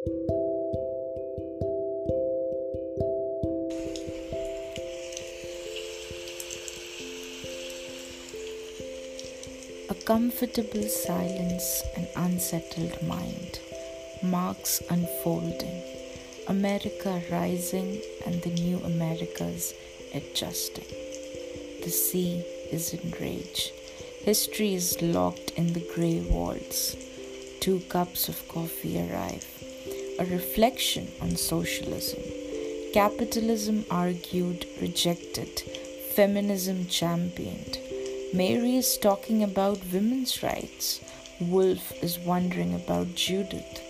A comfortable silence and unsettled mind. Marx unfolding. America rising and the new Americas adjusting. The sea is in rage. History is locked in the grey walls. Two cups of coffee arrive. A reflection on socialism. Capitalism argued, rejected. Feminism championed Mary is talking about women's rights. Woolf is wondering about Judith.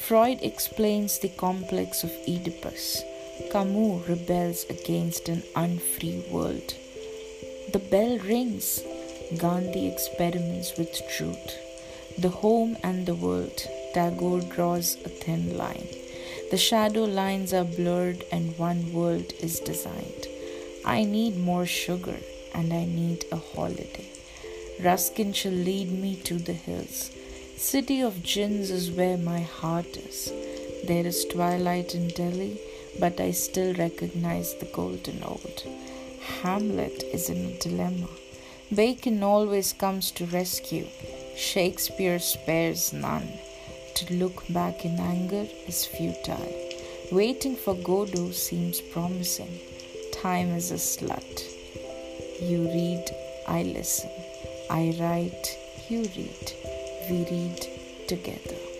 Freud explains the complex of Oedipus. Camus rebels against an unfree world. The bell rings. Gandhi experiments with truth. The home and the world. Tagore draws a thin line. The shadow lines are blurred and one world is designed. I need more sugar and I need a holiday. Ruskin shall lead me to the hills. City of Djinns is where my heart is. There is twilight in Delhi, but I still recognize the golden old. Hamlet is in a dilemma. Bacon always comes to rescue. Shakespeare spares none. To look back in anger is futile. Waiting for Godot seems promising. Time is a slut. You read, I listen. I write, you read. We read together.